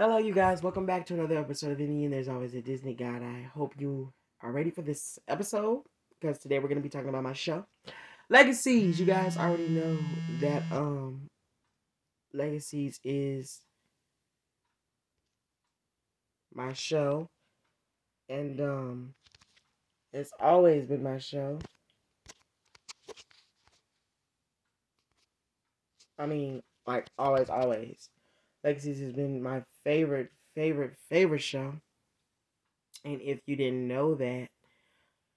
Hello, you guys. Welcome back to another episode of Indian. There's always a Disney God. I hope you are ready for this episode because today we're going to be talking about my show, Legacies. You guys already know that um, Legacies is my show, and um, it's always been my show. I mean, like always, always. Legacies has been my favorite, favorite, favorite show. And if you didn't know that,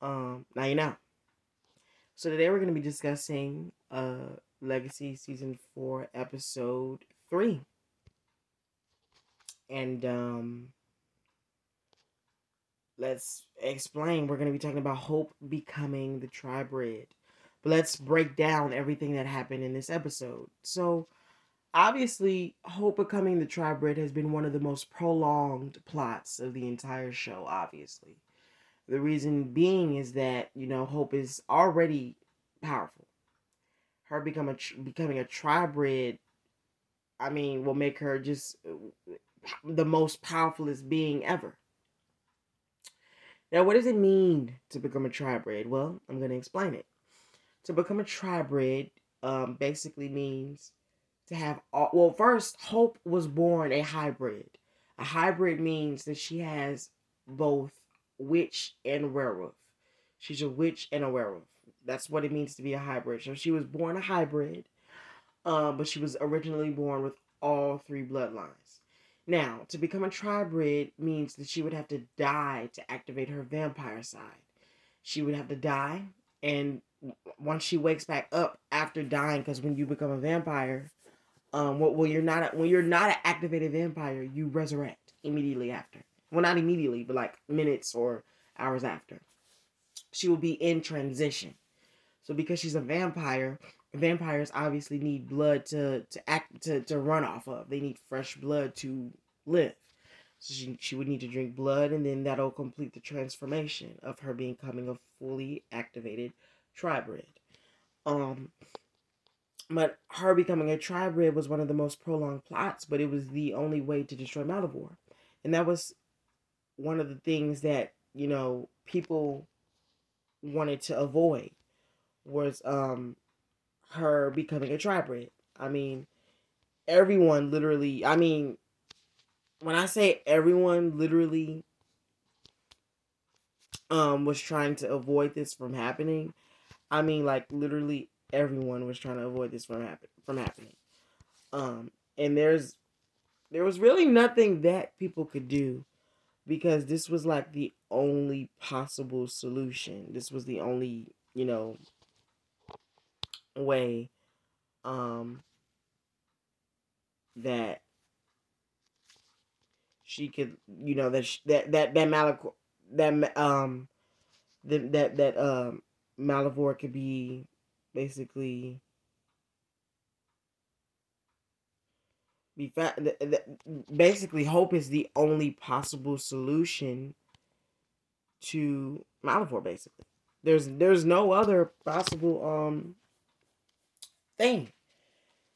um, now you know. So today we're going to be discussing uh Legacy season 4 episode 3. And um let's explain. We're going to be talking about Hope becoming the Tribrid. But let's break down everything that happened in this episode. So, obviously, Hope becoming the Tribrid has been one of the most prolonged plots of the entire show, obviously. The reason being is that, you know, Hope is already powerful. Her become a, becoming a Tribrid, I mean, will make her just uh, the most powerfulest being ever. Now, what does it mean to become a Tribrid? Well, I'm going to explain it. To become a Tribrid um, basically means to have all, well first hope was born a hybrid. A hybrid means that she has both witch and werewolf. She's a witch and a werewolf. That's what it means to be a hybrid. So she was born a hybrid um, but she was originally born with all three bloodlines. Now to become a Tribrid means that she would have to die to activate her vampire side. She would have to die and once she wakes back up after dying because when you become a vampire um, well, you're not a, when you're not an activated vampire, you resurrect immediately after. Well, not immediately, but like minutes or hours after. She will be in transition. So because she's a vampire, vampires obviously need blood to to act to, to run off of. They need fresh blood to live. So she, she would need to drink blood and then that'll complete the transformation of her becoming a fully activated Tribrid. Um but her becoming a Tribrid was one of the most prolonged plots, but it was the only way to destroy Malivore. And that was one of the things that, you know, people wanted to avoid was um her becoming a Tribrid. I mean, everyone literally, I mean, when I say everyone literally um was trying to avoid this from happening, I mean like literally everyone was trying to avoid this from happen from happening. Um, and there's there was really nothing that people could do because this was like the only possible solution. This was the only, you know, way um that she could, you know, that that that that Malik that um that that that um Malivore could be basically be fat. Basically, hope is the only possible solution to Malivore. Basically, there's there's no other possible um thing.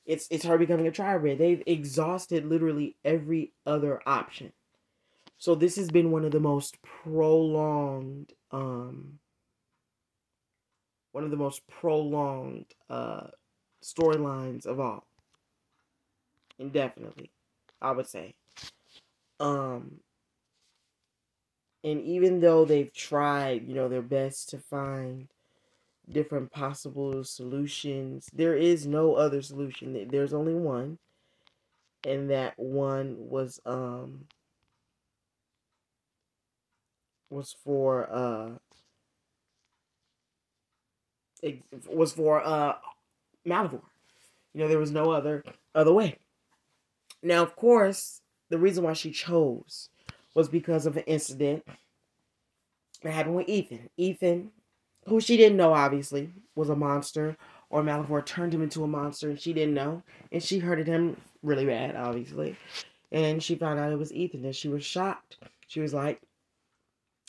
It's it's her becoming a Tribrid. They've exhausted literally every other option. So this has been one of the most prolonged um one of the most prolonged uh, storylines of all. Indefinitely, I would say. Um, and even though they've tried, you know, their best to find different possible solutions, there is no other solution. There's only one, and that one was um was for uh was for uh Malivore. You know, there was no other other way. Now, of course, the reason why she chose was because of an incident that happened with Ethan. Ethan, who she didn't know, obviously, was a monster, or Malivore turned him into a monster, and she didn't know, and she hurted him really bad, obviously, and she found out it was Ethan, and she was shocked. She was like,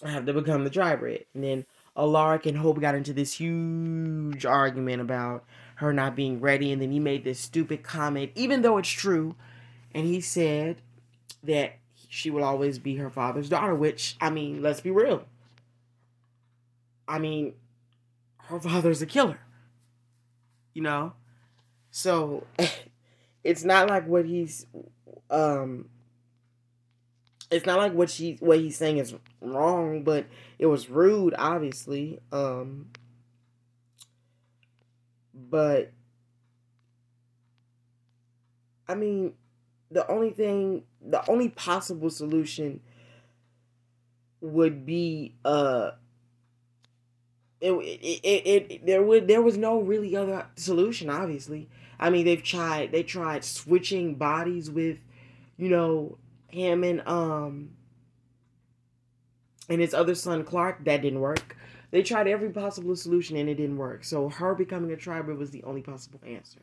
"I have to become the Tribrid," and then Alaric and Hope got into this huge argument about her not being ready, and then he made this stupid comment, even though it's true, and he said that she will always be her father's daughter, which, I mean, let's be real. I mean, her father's a killer. You know? So it's not like what he's um it's not like what she what he's saying is wrong, but it was rude, obviously. Um but I mean, the only thing, the only possible solution would be uh it, it, it, it there would there was no really other solution obviously i mean they've tried they tried switching bodies with you know him and um and his other son clark that didn't work. They tried every possible solution and it didn't work. So her becoming a tribe was the only possible answer.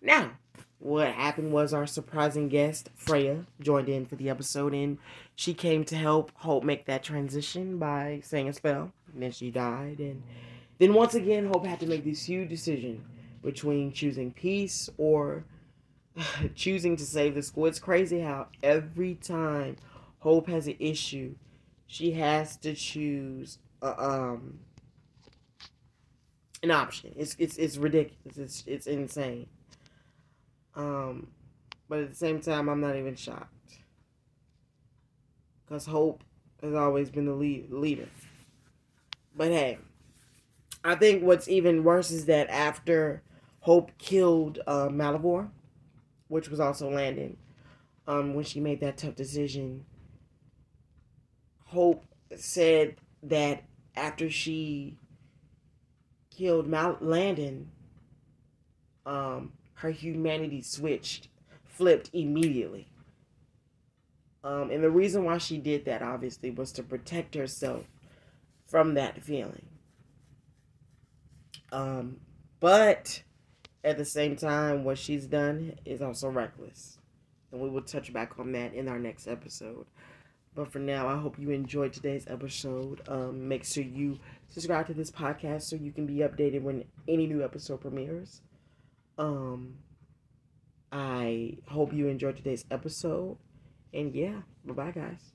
Now what happened was our surprising guest freya joined in for the episode and she came to help hope make that transition by saying a spell. And then she died and then once again hope had to make this huge decision between choosing peace or choosing to save the school. It's crazy how every time hope has an issue she has to choose um an option. It's it's it's ridiculous. It's it's insane. Um but at the same time i'm not even shocked. Because hope has always been the lead, leader. But hey, I think what's even worse is that after Hope killed uh, Malivore, which was also Landon, um, when she made that tough decision, Hope said that after she killed Mal- Landon, um, her humanity switched, flipped immediately. Um, and the reason why she did that, obviously, was to protect herself from that feeling. Um, but at the same time, what she's done is also reckless. And we will touch back on that in our next episode. But for now, I hope you enjoyed today's episode. Um, make sure you subscribe to this podcast so you can be updated when any new episode premieres. Um, I hope you enjoyed today's episode. And yeah, bye bye, guys.